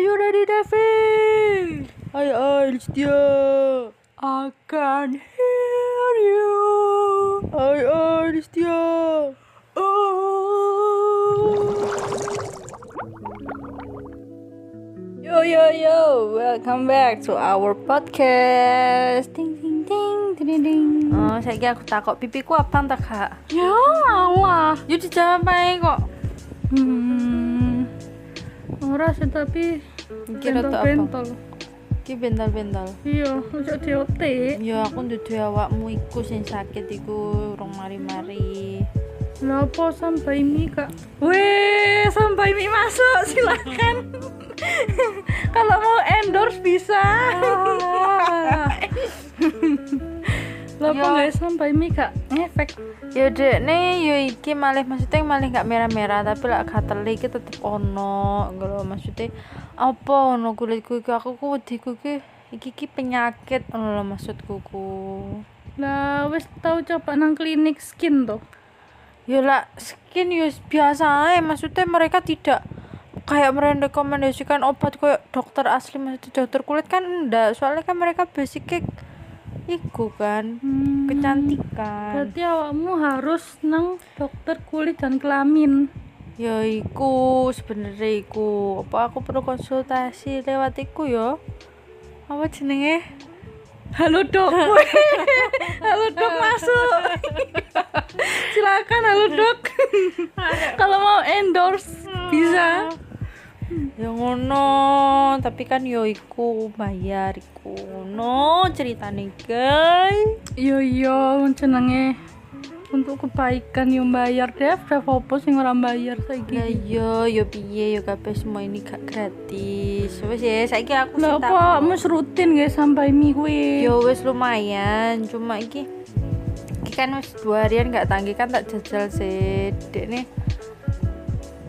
you ready, Devi? Hai hai Listia I can hear you. Hai hai Listia Oh. Yo yo yo, welcome back to our podcast. Ding ding ding ding ding. Oh, saya aku takut pipiku apa tak kak? Ya Allah. Yuk dijawab aja kok Hmm. Ora sih tapi Kira tuh apa? bentol-bentol. Ki bental-bental Iya, ojo diotek. Ya aku dudu awakmu iku sing sakit iku rong mari-mari Lah apa sampai mie kak? Weh, sampai mie masuk silakan. Kalau mau endorse bisa. Lah apa Yo. nggak sampai mie kak? Ngefek. Ya dek nih yo iki malih maksudnya malih gak merah-merah tapi lah gatel iki tetep ono ngono maksudnya apa ono kulitku iki aku ku wediku iki iki ki penyakit ono lho maksudku ku Lah wes tahu coba nang klinik skin tuh. ya skin ya biasa aja maksudnya mereka tidak kayak merekomendasikan obat kayak dokter asli maksudnya dokter kulit kan enggak soalnya kan mereka basicnya iku kan Hmm, kecantikan Berarti awakmu harus nang dokter kulit dan kelamin. ya iku sebenernya iku apa aku perlu konsultasi lewat iku yo apa jenenge Halo dok, halo dok masuk. Silakan halo dok. Kalau mau endorse bisa. Ya ngono tapi kan yo iku bayar iku ngono ceritane guys Iya iya, jenenge untuk kebaikan yang bayar deh, deh apa sing ora bayar Ya saiki. yo yo piye yo kabeh semua ini gak gratis. Wes ya saiki aku Lah apa mus rutin guys sampai mie kuwi. Yo wes lumayan, cuma iki iki kan wis dua harian gak tanggi kan tak jajal sih. Dek nih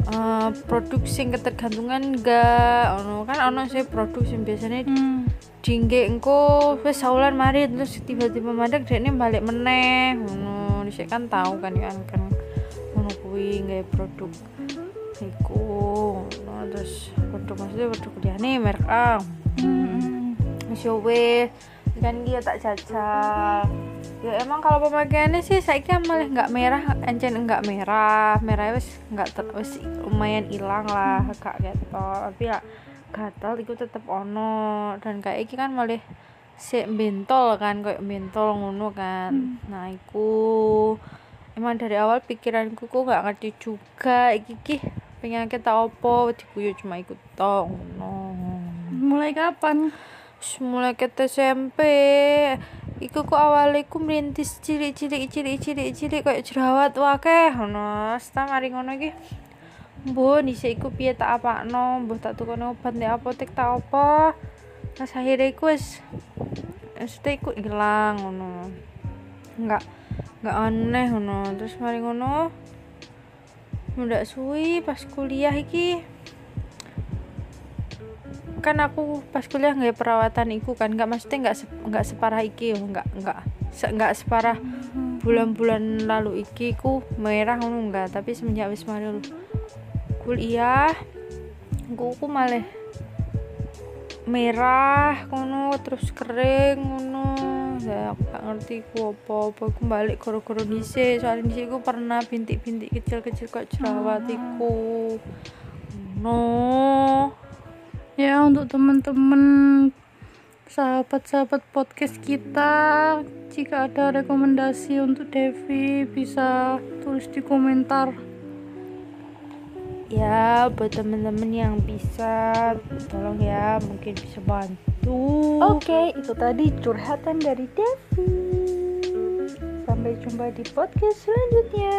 eh produk sing ketergantungan enggak ono kan ono sih produk sing biasanya Hmm. dingge engko wis saulan mari terus tiba-tiba mandek dekne balik meneh ngono dhisik kan tahu kan kan ngono kuwi nggawe produk iku ngono terus produk maksudnya produk liyane merek A Hmm. wis yo wis kan dia tak jajal ya emang kalau pemakaiannya sih saya malah nggak merah. Encen nggak merah. Merah wis nggak ter wis lumayan hilang lah kak gitu tapi ya gatal itu tetep ono. Dan kayak iki kan malah si bentol kan kayak bentol ngono kan. Nah iku emang dari awal pikiranku kok nggak ngerti juga. Iki ki penyakit tak opo dikuyu cuma ikut tok ngono. Mulai kapan? Mulai ket SMP iku kok awalnya ku merintis cilik-cilik cilik-cilik cilik kayak jerawat wakeh. Ngono sta mari ngono iki. Mbah dhisik iku piye tak apakno? Mbah tak tukone obat di apotek tak apa. Pas akhirnya iku wis wis iku ilang ngono. Enggak enggak aneh ngono. Terus mari ngono. Ndak suwi pas kuliah iki kan aku pas kuliah nggak perawatan iku kan nggak maksudnya nggak nggak separah iki yo nggak nggak nggak separah bulan-bulan lalu iki ku merah ngono enggak tapi semenjak wis mari kuliah aku ku malah merah ngono terus kering ngono. Ya aku gak ngerti ku apa-apa aku balik koro-koro dhisik. Soalnya dhisik ku pernah bintik-bintik kecil-kecil kok jerawat iku. No untuk teman-teman sahabat-sahabat podcast kita. Jika ada rekomendasi untuk Devi bisa tulis di komentar. Ya buat temen-temen yang bisa tolong ya mungkin bisa bantu. Oke itu tadi curhatan dari Devi. Sampai jumpa di podcast selanjutnya